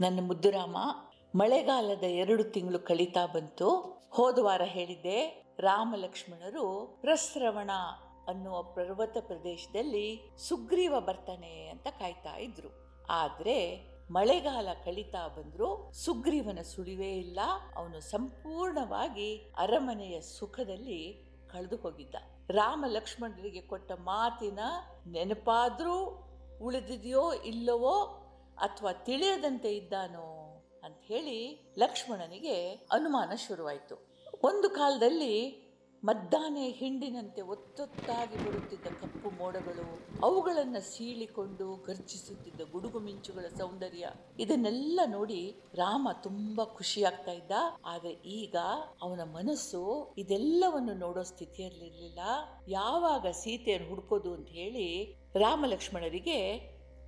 ನನ್ನ ಮುದ್ದುರಾಮ, ಮಳೆಗಾಲದ ಎರಡು ತಿಂಗಳು ಕಳೀತಾ ಬಂತು. ಹೋದ ವಾರ ಹೇಳಿದ್ದೆ ರಾಮ ಲಕ್ಷ್ಮಣರು ಪ್ರಸ್ರವಣ ಅನ್ನುವ ಪರ್ವತ ಪ್ರದೇಶದಲ್ಲಿ ಸುಗ್ರೀವ ಬರ್ತಾನೆ ಅಂತ ಕಾಯ್ತಾ ಇದ್ರು. ಆದ್ರೆ ಮಳೆಗಾಲ ಕಳೀತಾ ಬಂದ್ರು, ಸುಗ್ರೀವನ ಸುಳಿವೇ ಇಲ್ಲ. ಅವನು ಸಂಪೂರ್ಣವಾಗಿ ಅರಮನೆಯ ಸುಖದಲ್ಲಿ ಕಳೆದು ಹೋಗಿದ್ದ ರಾಮ ಲಕ್ಷ್ಮಣರಿಗೆ ಕೊಟ್ಟ ಮಾತಿನ ನೆನಪಾದ್ರೂ ಉಳಿದಿದೆಯೋ ಇಲ್ಲವೋ ಅಥವಾ ತಿಳಿಯದಂತೆ ಇದ್ದಾನೋ ಅಂತ ಹೇಳಿ ಲಕ್ಷ್ಮಣನಿಗೆ ಅನುಮಾನ ಶುರುವಾಯಿತು. ಒಂದು ಕಾಲದಲ್ಲಿ ಮದ್ದಾನೆ ಹಿಂಡಿನಂತೆ ಒತ್ತೊತ್ತಾಗಿ ಬರುತ್ತಿದ್ದ ಕಪ್ಪು ಮೋಡಗಳು, ಅವುಗಳನ್ನು ಸೀಳಿಕೊಂಡು ಗರ್ಜಿಸುತ್ತಿದ್ದ ಗುಡುಗು ಮಿಂಚುಗಳ ಸೌಂದರ್ಯ, ಇದನ್ನೆಲ್ಲ ನೋಡಿ ರಾಮ ತುಂಬಾ ಖುಷಿಯಾಗ್ತಾ ಇದ್ದ. ಆದರೆ ಈಗ ಅವನ ಮನಸ್ಸು ಇದೆಲ್ಲವನ್ನು ನೋಡೋ ಸ್ಥಿತಿಯಲ್ಲಿರಲಿಲ್ಲ. ಯಾವಾಗ ಸೀತೆಯನ್ನು ಹುಡ್ಕೋದು ಅಂತ ಹೇಳಿ ರಾಮ ಲಕ್ಷ್ಮಣರಿಗೆ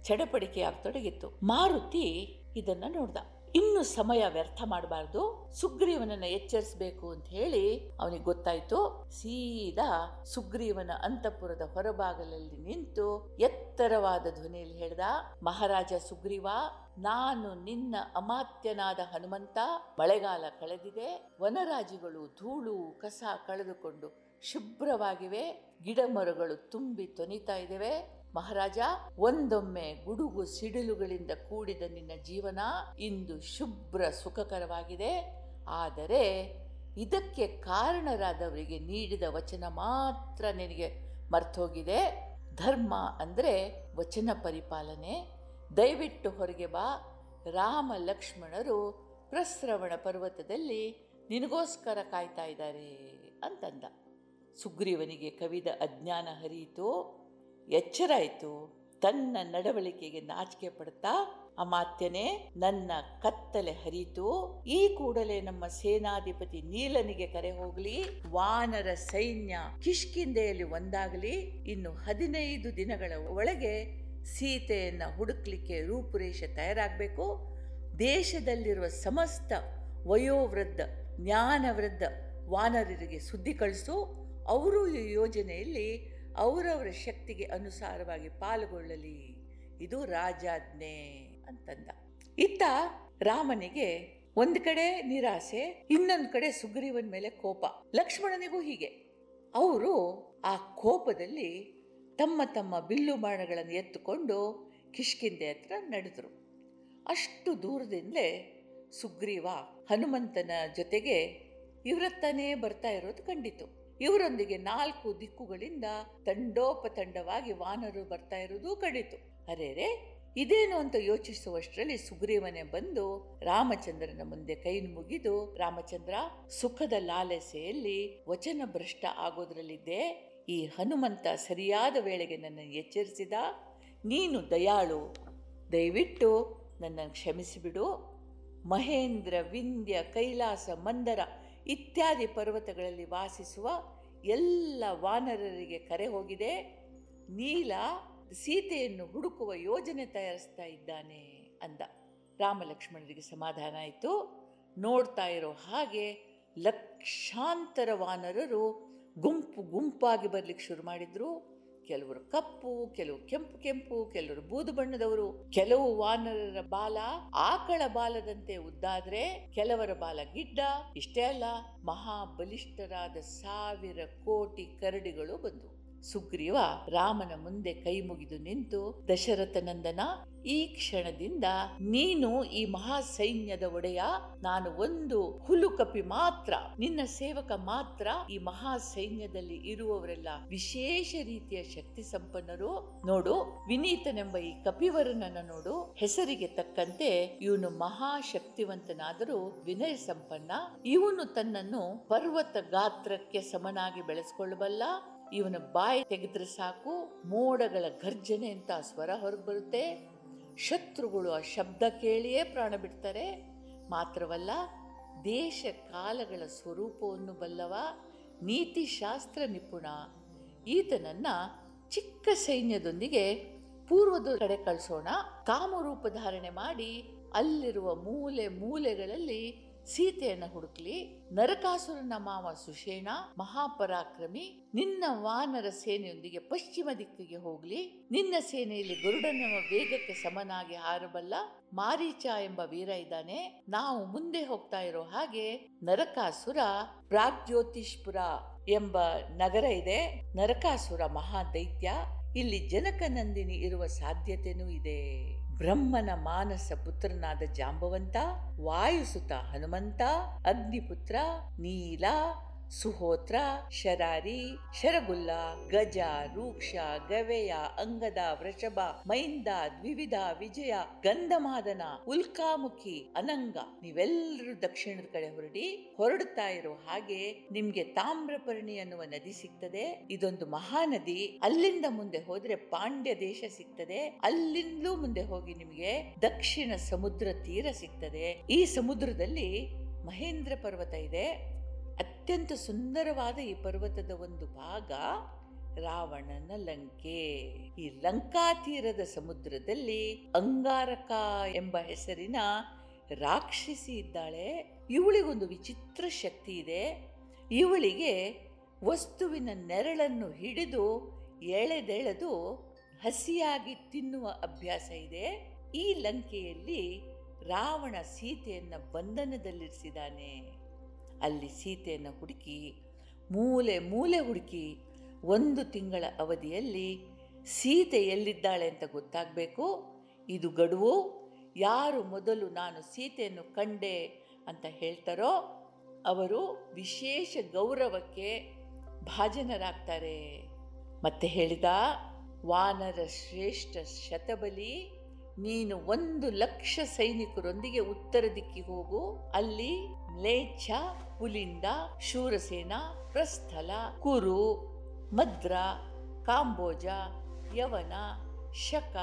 ಚಡಪಡಿಕೆ ಆಗ್ತೊಡಗಿತ್ತು ಮಾರುತಿ ಇದನ್ನ ನೋಡ್ದ. ಇನ್ನು ಸಮಯ ವ್ಯರ್ಥ ಮಾಡಬಾರ್ದು. ಸುಗ್ರೀವನನ್ನ ಎಚ್ಚರಿಸಬೇಕು ಅಂತ ಹೇಳಿ ಅವನಿಗೆ ಗೊತ್ತಾಯ್ತು. ಸೀದಾ ಸುಗ್ರೀವನ ಅಂತಃಪುರದ ಹೊರಭಾಗಲಲ್ಲಿ ನಿಂತು ಎತ್ತರವಾದ ಧ್ವನಿಯಲ್ಲಿ ಹೇಳ್ದ, ಮಹಾರಾಜ ಸುಗ್ರೀವ, ನಾನು ನಿನ್ನ ಅಮಾತ್ಯನಾದ ಹನುಮಂತ, ಮಳೆಗಾಲ ಕಳೆದಿದೆ, ವನರಾಜಿಗಳು ಧೂಳು, ಕಸ ಕಳೆದುಕೊಂಡು ಶುಭ್ರವಾಗಿವೆ ಗಿಡ ಮರಗಳು ತುಂಬಿ ತೊನಿತಾ ಇದ್ದೇವೆ ಮಹಾರಾಜ, ಒಂದೊಮ್ಮೆ ಗುಡುಗು ಸಿಡಿಲುಗಳಿಂದ ಕೂಡಿದ ನಿನ್ನ ಜೀವನ ಇಂದು ಶುಭ್ರ ಸುಖಕರವಾಗಿದೆ. ಆದರೆ ಇದಕ್ಕೆ ಕಾರಣರಾದವರಿಗೆ ನೀಡಿದ ವಚನ ಮಾತ್ರ ನಿನಗೆ ಮರ್ತೋಗಿದೆ. ಧರ್ಮ ಅಂದರೆ ವಚನ ಪರಿಪಾಲನೆ. ದಯವಿಟ್ಟು ಹೊರಗೆ ಬಾ. ರಾಮ ಲಕ್ಷ್ಮಣರು ಪ್ರಸ್ರವಣ ಪರ್ವತದಲ್ಲಿ ನಿನಗೋಸ್ಕರ ಕಾಯ್ತಾ ಇದ್ದಾರೆ ಅಂತಂದ. ಸುಗ್ರೀವನಿಗೆ ಕವಿದ ಅಜ್ಞಾನ ಹರಿಯಿತು. ಎಚ್ಚರ ಆಯಿತು ತನ್ನ ನಡವಳಿಕೆಗೆ ನಾಚಿಕೆ ಪಡ್ತಾ ಅಮಾತ್ಯನೇ ನನ್ನ ಕತ್ತಲೆ ಹರಿತು. ಈ ಕೂಡಲೇ ನಮ್ಮ ಸೇನಾಧಿಪತಿ ನೀಲನಿಗೆ ಕರೆ ಹೋಗ್ಲಿ, ವಾನರ ಸೈನ್ಯ ಕಿಷ್ಕಿಂದೆಯಲ್ಲಿ ಒಂದಾಗಲಿ. ಇನ್ನು ಹದಿನೈದು ದಿನಗಳ ಒಳಗೆ ಸೀತೆಯನ್ನ ಹುಡುಕ್ಲಿಕ್ಕೆ ರೂಪುರೇಷೆ ತಯಾರಾಗಬೇಕು. ದೇಶದಲ್ಲಿರುವ ಸಮಸ್ತ ವಯೋವೃದ್ಧ, ಜ್ಞಾನವೃದ್ಧ ವಾನರರಿಗೆ ಸುದ್ದಿ ಕಳಿಸು. ಅವರು ಈ ಯೋಜನೆಯಲ್ಲಿ ಅವರವರ ಶಕ್ತಿಗೆ ಅನುಸಾರವಾಗಿ ಪಾಲ್ಗೊಳ್ಳಲಿ. ಇದು ರಾಜಾಜ್ಞೆ ಅಂತಂದ. ಇತ್ತ ರಾಮನಿಗೆ ಒಂದು ಕಡೆ ನಿರಾಸೆ, ಇನ್ನೊಂದು ಕಡೆ ಸುಗ್ರೀವನ್ ಮೇಲೆ ಕೋಪ. ಲಕ್ಷ್ಮಣನಿಗೂ ಹೀಗೆ. ಅವರು ಆ ಕೋಪದಲ್ಲಿ ತಮ್ಮ ತಮ್ಮ ಬಿಲ್ಲು ಬಾಣಗಳನ್ನು ಎತ್ತುಕೊಂಡು ಕಿಷ್ಕಿಂದೆ ಹತ್ರ ನಡೆದರು. ಅಷ್ಟು ದೂರದಿಂದಲೇ ಸುಗ್ರೀವ ಹನುಮಂತನ ಜೊತೆಗೆ ಇವರತ್ತಾನೇ ಬರ್ತಾ ಇರೋದು ಕಂಡಿತು. ಇವರೊಂದಿಗೆ ನಾಲ್ಕು ದಿಕ್ಕುಗಳಿಂದ ತಂಡೋಪತಂಡವಾಗಿ ವಾನರು ಬರ್ತಾ ಇರುವುದು ಕಡಿತು. ಅರೆರೆ, ಇದೇನು ಅಂತ ಯೋಚಿಸುವಷ್ಟರಲ್ಲಿ ಸುಗ್ರೀವನೇ ಬಂದು ರಾಮಚಂದ್ರನ ಮುಂದೆ ಕೈ ಮುಗಿದು, ರಾಮಚಂದ್ರ, ಸುಖದ ಲಾಲಸೆಯಲ್ಲಿ ವಚನ ಭ್ರಷ್ಟ ಆಗೋದ್ರಲ್ಲಿದ್ದೆ. ಈ ಹನುಮಂತ ಸರಿಯಾದ ವೇಳೆಗೆ ನನ್ನನ್ನು ಎಚ್ಚರಿಸಿದ. ನೀನು ದಯಾಳು, ದಯವಿಟ್ಟು ನನ್ನನ್ನು ಕ್ಷಮಿಸಿಬಿಡು. ಮಹೇಂದ್ರ ವಿಂಧ್ಯ ಕೈಲಾಸ ಮಂದರ ಇತ್ಯಾದಿ ಪರ್ವತಗಳಲ್ಲಿ ವಾಸಿಸುವ ಎಲ್ಲ ವಾನರರಿಗೆ ಕರೆ ಹೋಗಿದೆ. ನೀಲ ಸೀತೆಯನ್ನು ಹುಡುಕುವ ಯೋಜನೆ ತಯಾರಿಸ್ತಾ ಇದ್ದಾನೆ ಅಂದ. ರಾಮ ಲಕ್ಷ್ಮಣರಿಗೆ ಸಮಾಧಾನ ಆಯಿತು. ನೋಡ್ತಾ ಇರೋ ಹಾಗೆ ಲಕ್ಷಾಂತರ ವಾನರರು ಗುಂಪು ಗುಂಪಾಗಿ ಬರ್ಲಿಕ್ಕೆ ಶುರು ಮಾಡಿದ್ರು. ಕೆಲವರು ಕಪ್ಪು, ಕೆಲವು ಕೆಂಪು ಕೆಂಪು, ಕೆಲವರು ಬೂದು ಬಣ್ಣದವರು, ಕೆಲವು ವಾನರರ ಬಾಲ, ಆಕಳ ಬಾಲದಂತೆ ಉದ್ದಾದ್ರೆ ಕೆಲವರ ಬಾಲ ಗಿಡ್ಡ. ಇಷ್ಟೇ ಅಲ್ಲ, ಮಹಾಬಲಿಷ್ಠರಾದ ಸಾವಿರ ಕೋಟಿ ಕರಡಿಗಳು ಬಂದು ಸುಗ್ರೀವ ರಾಮನ ಮುಂದೆ ಕೈ ಮುಗಿದು ನಿಂತು, ದಶರಥನಂದನ, ಈ ಕ್ಷಣದಿಂದ ನೀನು ಈ ಮಹಾ ಸೈನ್ಯದ ಒಡೆಯ, ನಾನು ಒಂದು ಹುಲು ಕಪಿ ಮಾತ್ರ, ನಿನ್ನ ಸೇವಕ ಮಾತ್ರ ಈ ಮಹಾ ಸೈನ್ಯದಲ್ಲಿ ಇರುವವರೆಲ್ಲ ವಿಶೇಷ ರೀತಿಯ ಶಕ್ತಿ ಸಂಪನ್ನರು. ನೋಡು, ವಿನೀತನೆಂಬ ಈ ಕಪಿವರನನ್ನ ನೋಡು. ಹೆಸರಿಗೆ ತಕ್ಕಂತೆ ಇವನು ಮಹಾ ಶಕ್ತಿವಂತನಾದರೂ ವಿನಯ ಸಂಪನ್ನ. ಇವನು ತನ್ನನ್ನು ಪರ್ವತ ಗಾತ್ರಕ್ಕೆ ಸಮನಾಗಿ ಬೆಳೆಸ್ಕೊಳ್ಳಬಲ್ಲ. ಇವನ ಬಾಯಿ ತೆಗೆದ್ರೆ ಸಾಕು, ಮೋಡಗಳ ಗರ್ಜನೆ ಅಂತ ಸ್ವರ ಹೊರಗೆ ಬರುತ್ತೆ. ಶತ್ರುಗಳು ಆ ಶಬ್ದ ಕೇಳಿಯೇ ಪ್ರಾಣ ಬಿಡ್ತಾರೆ. ಮಾತ್ರವಲ್ಲ, ದೇಶ ಕಾಲಗಳ ಸ್ವರೂಪವನ್ನು ಬಲ್ಲವ ನೀತಿಶಾಸ್ತ್ರ ನಿಪುಣ. ಈತನನ್ನು ಚಿಕ್ಕ ಸೈನ್ಯದೊಂದಿಗೆ ಪೂರ್ವದ ಕಡೆ ಕಳಿಸೋಣ. ಕಾಮರೂಪ ಧಾರಣೆ ಮಾಡಿ, ಅಲ್ಲಿರುವ ಮೂಲೆ ಮೂಲೆಗಳಲ್ಲಿ ಸೀತೆಯನ್ನ ಹುಡುಕ್ಲಿ, ನರಕಾಸುರನ ಮಾವ ಸುಷೇಣ, ಮಹಾಪರಾಕ್ರಮಿ, ನಿನ್ನ ವಾನರ ಸೇನೆಯೊಂದಿಗೆ ಪಶ್ಚಿಮ ದಿಕ್ಕಿಗೆ ಹೋಗ್ಲಿ. ನಿನ್ನ ಸೇನೆಯಲ್ಲಿ ಗರುಡನ ವೇಗಕ್ಕೆ ಸಮನಾಗಿ ಹಾರಬಲ್ಲ ಮಾರೀಚ ಎಂಬ ವೀರ ಇದ್ದಾನೆ. ನಾವು ಮುಂದೆ ಹೋಗ್ತಾ ಇರೋ ಹಾಗೆ ನರಕಾಸುರ ಪ್ರಾಗ್ಜ್ಯೋತಿಷ್ಪುರ ಎಂಬ ನಗರ ಇದೆ. ನರಕಾಸುರ ಮಹಾ ದೈತ್ಯ ಇಲ್ಲಿ ಜನಕನಂದಿನಿ ಇರುವ ಸಾಧ್ಯತೆನೂ ಇದೆ. ಬ್ರಹ್ಮನ ಮಾನಸ ಪುತ್ರನಾದ ಜಾಂಬವಂತ ವಾಯುಸುತ ಹನುಮಂತ ಅಗ್ನಿಪುತ್ರ ನೀಲ ಸುಹೋತ್ರ, ಶರಾರಿ, ಶರಗುಲ್ಲ, ಗಜ, ರೂಕ್ಷ, ಗವೆಯ, ಅಂಗದ, ವೃಷಭ, ಮೈಂದ, ದ್ವಿವಿಧ, ವಿಜಯ, ಗಂಧಮಾದನ, ಉಲ್ಕಾಮುಖಿ, ಅನಂಗ ನೀವೆಲ್ಲರೂ ದಕ್ಷಿಣದ ಕಡೆ ಹೊರಡಿ ಹೊರಡ್ತಾ ಇರೋ ಹಾಗೆ ನಿಮ್ಗೆ ತಾಮ್ರಪರ್ಣಿ ಅನ್ನುವ ನದಿ ಸಿಗ್ತದೆ. ಇದೊಂದು ಮಹಾನದಿ. ಅಲ್ಲಿಂದ ಮುಂದೆ ಹೋದ್ರೆ ಪಾಂಡ್ಯ ದೇಶ ಸಿಗ್ತದೆ. ಅಲ್ಲಿಂದಲೂ ಮುಂದೆ ಹೋಗಿ ನಿಮಗೆ ದಕ್ಷಿಣ ಸಮುದ್ರ ತೀರ ಸಿಗ್ತದೆ. ಈ ಸಮುದ್ರದಲ್ಲಿ ಮಹೇಂದ್ರ ಪರ್ವತ ಇದೆ. ಅತ್ಯಂತ ಸುಂದರವಾದ ಈ ಪರ್ವತದ ಒಂದು ಭಾಗ ರಾವಣನ ಲಂಕೆ. ಈ ಲಂಕಾ ತೀರದ ಸಮುದ್ರದಲ್ಲಿ ಅಂಗಾರಕ ಎಂಬ ಹೆಸರಿನ ರಾಕ್ಷಸಿ ಇದ್ದಾಳೆ. ಇವಳಿಗೊಂದು ವಿಚಿತ್ರ ಶಕ್ತಿ ಇದೆ. ಇವಳಿಗೆ ವಸ್ತುವಿನ ನೆರಳನ್ನು ಹಿಡಿದು ಎಳೆದೆಳೆದು ಹಸಿಯಾಗಿ ತಿನ್ನುವ ಅಭ್ಯಾಸ ಇದೆ. ಈ ಲಂಕೆಯಲ್ಲಿ ರಾವಣ ಸೀತೆಯನ್ನು ಬಂಧನದಲ್ಲಿರಿಸಿದಾನೆ ಅಲ್ಲಿ ಸೀತೆಯನ್ನು ಹುಡುಕಿ, ಮೂಲೆ ಮೂಲೆ ಹುಡುಕಿ ಒಂದು ತಿಂಗಳ ಅವಧಿಯಲ್ಲಿ ಸೀತೆ ಎಲ್ಲಿದ್ದಾಳೆ ಅಂತ ಗೊತ್ತಾಗಬೇಕು? ಇದು ಗಡುವು. ಯಾರು ಮೊದಲು ನಾನು ಸೀತೆಯನ್ನು ಕಂಡೆ ಅಂತ ಹೇಳ್ತಾರೋ ಅವರು ವಿಶೇಷ ಗೌರವಕ್ಕೆ ಭಾಜನರಾಗ್ತಾರೆ. ಮತ್ತೆ ಹೇಳಿದ, ವಾನರ ಶ್ರೇಷ್ಠ ಶತಬಲಿ, ನೀನು ಒಂದು ಲಕ್ಷ ಸೈನಿಕರೊಂದಿಗೆ ಉತ್ತರ ದಿಕ್ಕಿಗೆ ಹೋಗು. ಅಲ್ಲಿ ಮ್ಲೇಚ್ಛ ಪುಲಿಂದ, ಶೂರಸೇನ, ಪ್ರಸ್ಥಲ, ಕುರು, ಮದ್ರ, ಕಾಂಬೋಜ, ಯವನ, ಶಕ,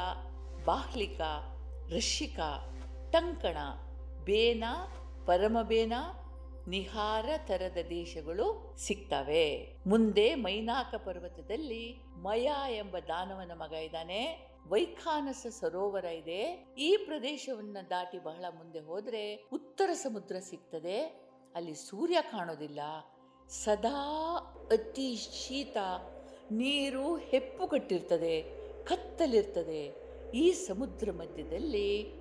ಬಾಹ್ಲಿಕ ಋಷಿಕ ಟಂಕಣ, ಬೇನ, ಪರಮಬೇನ, ನಿಹಾರ ತರದ ದೇಶಗಳು ಸಿಗ್ತವೆ. ಮುಂದೆ ಮೈನಾಕ ಪರ್ವತದಲ್ಲಿ ಮಯಾ ಎಂಬ ದಾನವನ ಮಗ ಇದ್ದಾನೆ. ವೈಖಾನಸ ಸರೋವರ ಇದೆ. ಈ ಪ್ರದೇಶವನ್ನು ದಾಟಿ ಬಹಳ ಮುಂದೆ ಹೋದರೆ ಉತ್ತರ ಸಮುದ್ರ ಸಿಗ್ತದೆ. ಅಲ್ಲಿ ಸೂರ್ಯ ಕಾಣೋದಿಲ್ಲ. ಸದಾ ಅತಿ ಶೀತ, ನೀರು ಹೆಪ್ಪುಗಟ್ಟಿರ್ತದೆ, ಕತ್ತಲಿರ್ತದೆ. ಈ ಸಮುದ್ರ ಮಧ್ಯದಲ್ಲಿ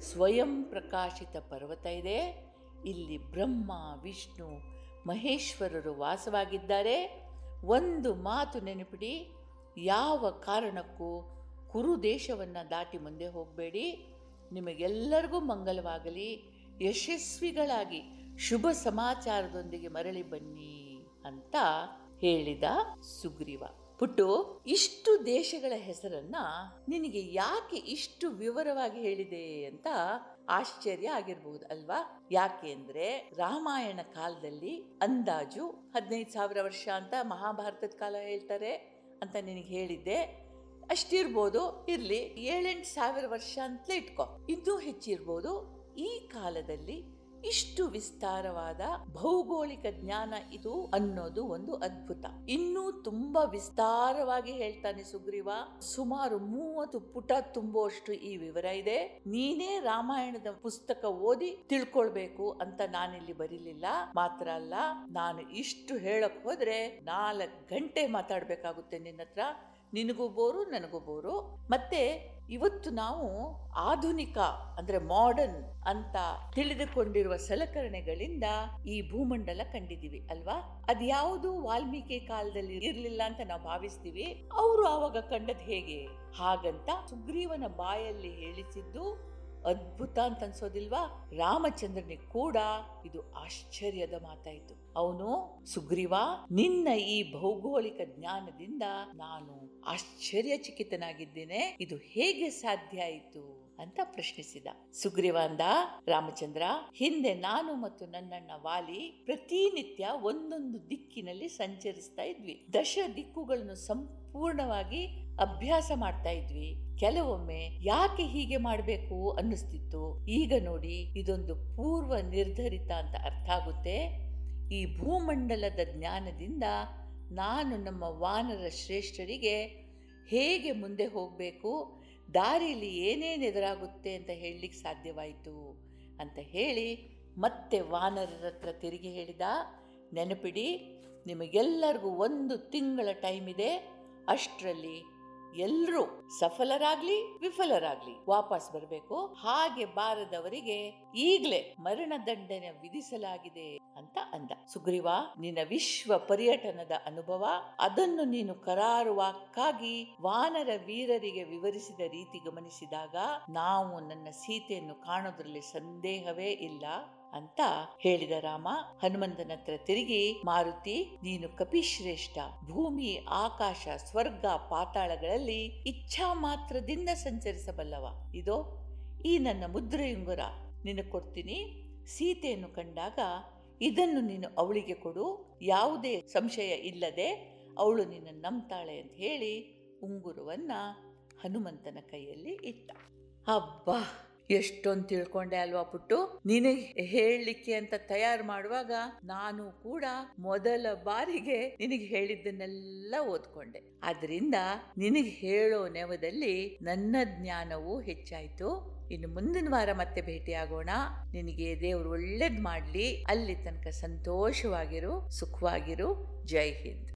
ಸ್ವಯಂ ಪ್ರಕಾಶಿತ ಪರ್ವತ ಇದೆ. ಇಲ್ಲಿ ಬ್ರಹ್ಮ, ವಿಷ್ಣು, ಮಹೇಶ್ವರರು ವಾಸವಾಗಿದ್ದಾರೆ. ಒಂದು ಮಾತು ನೆನಪಿಡಿ. ಯಾವ ಕಾರಣಕ್ಕೂ ಕುರು ದೇಶವನ್ನು ದಾಟಿ ಮುಂದೆ ಹೋಗಬೇಡಿ. ನಿಮಗೆಲ್ಲರಿಗೂ ಮಂಗಲವಾಗಲಿ. ಯಶಸ್ವಿಗಳಾಗಿ ಶುಭ ಸಮಾಚಾರದೊಂದಿಗೆ ಮರಳಿ ಬನ್ನಿ ಅಂತ ಹೇಳಿದ ಸುಗ್ರೀವ. ಪುಟ್ಟು, ಇಷ್ಟು ದೇಶಗಳ ಹೆಸರನ್ನ ನಿನಗೆ ಯಾಕೆ ಇಷ್ಟು ವಿವರವಾಗಿ ಹೇಳಿದೆ ಅಂತ ಆಶ್ಚರ್ಯ ಆಗಿರ್ಬಹುದು ಅಲ್ವಾ? ಯಾಕೆ ಅಂದ್ರೆ ರಾಮಾಯಣ ಕಾಲದಲ್ಲಿ ಅಂದಾಜು ಹದಿನೈದು ಸಾವಿರ ವರ್ಷ ಅಂತ ಮಹಾಭಾರತದ ಕಾಲ ಹೇಳ್ತಾರೆ ಅಂತ ನಿನಗೆ ಹೇಳಿದ್ದೆ. ಅಷ್ಟಿರ್ಬೋದು, ಇರ್ಲಿ, ಏಳೆಂಟು ಸಾವಿರ ವರ್ಷ ಅಂತಲೇ ಇಟ್ಕೋ. ಇನ್ನೂ ಹೆಚ್ಚಿರ್ಬೋದು. ಈ ಕಾಲದಲ್ಲಿ ಇಷ್ಟು ವಿಸ್ತಾರವಾದ ಭೌಗೋಳಿಕ ಜ್ಞಾನ ಇದು ಅನ್ನೋದು ಒಂದು ಅದ್ಭುತ. ಇನ್ನೂ ತುಂಬಾ ವಿಸ್ತಾರವಾಗಿ ಹೇಳ್ತಾನೆ ಸುಗ್ರೀವ. ಸುಮಾರು ಮೂವತ್ತು ಪುಟ ತುಂಬುವಷ್ಟು ಈ ವಿವರ ಇದೆ. ನೀನೇ ರಾಮಾಯಣದ ಪುಸ್ತಕ ಓದಿ ತಿಳ್ಕೊಳ್ಬೇಕು ಅಂತ ನಾನಿಲ್ಲಿ ಬರೀಲಿಲ್ಲ. ಮಾತ್ರ ಅಲ್ಲ, ನಾನು ಇಷ್ಟು ಹೇಳಕ್ ಹೋದ್ರೆ ನಾಲ್ಕು ಗಂಟೆ ಮಾತಾಡ್ಬೇಕಾಗುತ್ತೆ ನಿನ್ನ ಹತ್ರ ನಿನಗೂ ಬೋರು ನನಗೂ ಬೋರು ಮತ್ತೆ ಇವತ್ತು ನಾವು ಆಧುನಿಕ, ಅಂದ್ರೆ ಮಾಡರ್ನ್ ಅಂತ ತಿಳಿದುಕೊಂಡಿರುವ ಸಲಕರಣೆಗಳಿಂದ ಈ ಭೂಮಂಡಲ ಕಂಡಿದೀವಿ ಅಲ್ವಾ? ಅದ್ಯಾವುದು ವಾಲ್ಮೀಕಿ ಕಾಲದಲ್ಲಿ ಇರ್ಲಿಲ್ಲ ಅಂತ ನಾವು ಭಾವಿಸ್ತೀವಿ. ಅವರು ಆವಾಗ ಕಂಡದ್ ಹೇಗೆ? ಹಾಗಂತ ಸುಗ್ರೀವನ ಬಾಯಲ್ಲಿ ಹೇಳಿಸಿದ್ದು ಅದ್ಭುತ ಅಂತ ಅನ್ಸೋದಿಲ್ವಾ ರಾಮಚಂದ್ರನಿಗೆ ಕೂಡ ಇದು ಆಶ್ಚರ್ಯದ ಮಾತಾಯಿತು. ಅವನು, ಸುಗ್ರೀವ, ನಿನ್ನ ಈ ಭೌಗೋಳಿಕ ಜ್ಞಾನದಿಂದ ನಾನು ಆಶ್ಚರ್ಯಚಕಿತನಾಗಿದ್ದೇನೆ. ಇದು ಹೇಗೆ ಸಾಧ್ಯ ಆಯಿತು? ಅಂತ ಪ್ರಶ್ನಿಸಿದ. ಸುಗ್ರೀವ ಅಂದ, ರಾಮಚಂದ್ರ, ಹಿಂದೆ ನಾನು ಮತ್ತು ನನ್ನಣ್ಣ ವಾಲಿ ಪ್ರತಿನಿತ್ಯ ಒಂದೊಂದು ದಿಕ್ಕಿನಲ್ಲಿ ಸಂಚರಿಸ್ತಾ ಇದ್ವಿ. ದಶ ದಿಕ್ಕುಗಳನ್ನು ಸಂಪೂರ್ಣವಾಗಿ ಅಭ್ಯಾಸ ಮಾಡ್ತಾ ಇದ್ವಿ. ಕೆಲವೊಮ್ಮೆ ಯಾಕೆ ಹೀಗೆ ಮಾಡಬೇಕು ಅನ್ನಿಸ್ತಿತ್ತು. ಈಗ ನೋಡಿ ಇದೊಂದು ಪೂರ್ವ ನಿರ್ಧರಿತ ಅಂತ ಅರ್ಥ ಆಗುತ್ತೆ. ಈ ಭೂಮಂಡಲದ ಜ್ಞಾನದಿಂದ ನಾನು ನಮ್ಮ ವಾನರ ಶ್ರೇಷ್ಠರಿಗೆ ಹೇಗೆ ಮುಂದೆ ಹೋಗಬೇಕು, ದಾರಿಯಲ್ಲಿ ಏನೇನು ಎದುರಾಗುತ್ತೆ ಅಂತ ಹೇಳಲಿಕ್ಕೆ ಸಾಧ್ಯವಾಯಿತು ಅಂತ ಹೇಳಿ ಮತ್ತೆ ವಾನರರ ಹತ್ರ ತಿರುಗಿ ಹೇಳಿದ. ನೆನಪಿಡಿ, ನಿಮಗೆಲ್ಲರಿಗೂ ಒಂದು ತಿಂಗಳ ಟೈಮ್ ಇದೆ. ಅಷ್ಟರಲ್ಲಿ ಎಲ್ಲರೂ ಸಫಲರಾಗ್ಲಿ, ವಿಫಲರಾಗ್ಲಿ ವಾಪಸ್ ಬರಬೇಕು. ಹಾಗೆ ಬಾರದವರಿಗೆ ಈಗಲೇ ಮರಣ ದಂಡನೆ ವಿಧಿಸಲಾಗಿದೆ ಅಂತ ಅಂದ. ಸುಗ್ರೀವ, ನಿನ್ನ ವಿಶ್ವ ಪರ್ಯಟನದ ಅನುಭವ, ಅದನ್ನು ನೀನು ಕರಾರುವಾಕ್ಕಾಗಿ ವಾನರ ವೀರರಿಗೆ ವಿವರಿಸಿದ ರೀತಿ ಗಮನಿಸಿದಾಗ ನಾವು ನನ್ನ ಸೀತೆಯನ್ನು ಕಾಣೋದ್ರಲ್ಲಿ ಸಂದೇಹವೇ ಇಲ್ಲ. ಅಂತ ಹೇಳಿದ ರಾಮ ಹನುಮಂತನತ್ರ ತಿರುಗಿ, ಮಾರುತಿ, ನೀನು ಕಪಿಶ್ರೇಷ್ಠ. ಭೂಮಿ, ಆಕಾಶ, ಸ್ವರ್ಗ, ಪಾತಾಳಗಳಲ್ಲಿ ಇಚ್ಛಾ ಮಾತ್ರದಿಂದ ಸಂಚರಿಸಬಲ್ಲವ. ಇದೋ, ಈ ನನ್ನ ಮುದ್ರೆಯುಂಗುರ. ನಿನಗೆ ಕೊಡ್ತೀನಿ. ಸೀತೆಯನ್ನು ಕಂಡಾಗ ಇದನ್ನು ನೀನು ಅವಳಿಗೆ ಕೊಡು. ಯಾವುದೇ ಸಂಶಯ ಇಲ್ಲದೆ ಅವಳು ನಿನ್ನ ನಂಬ್ತಾಳೆ ಅಂತ ಹೇಳಿ ಉಂಗುರವನ್ನ ಹನುಮಂತನ ಕೈಯಲ್ಲಿ ಇಟ್ಟ. ಅಬ್ಬಾ! ಎಷ್ಟೊಂದು ತಿಳ್ಕೊಂಡೆ ಅಲ್ವಾ ಪುಟ್ಟು? ನಿನಗೆ ಹೇಳಲಿಕ್ಕೆ ಅಂತ ತಯಾರು ಮಾಡುವಾಗ ನಾನು ಕೂಡ ಮೊದಲ ಬಾರಿಗೆ ನಿನಗೆ ಹೇಳಿದ್ದನ್ನೆಲ್ಲ ಓದ್ಕೊಂಡೆ. ಆದ್ರಿಂದ ನಿನಗೆ ಹೇಳೋ ನೆವದಲ್ಲಿ ನನ್ನ ಜ್ಞಾನವೂ ಹೆಚ್ಚಾಯ್ತು. ಇನ್ನು ಮುಂದಿನ ವಾರ ಮತ್ತೆ ಭೇಟಿಯಾಗೋಣ. ನಿನಗೆ ದೇವರು ಒಳ್ಳೇದ್ ಮಾಡ್ಲಿ. ಅಲ್ಲಿ ತನಕ ಸಂತೋಷವಾಗಿರು, ಸುಖವಾಗಿರು. ಜೈ ಹಿಂದ್.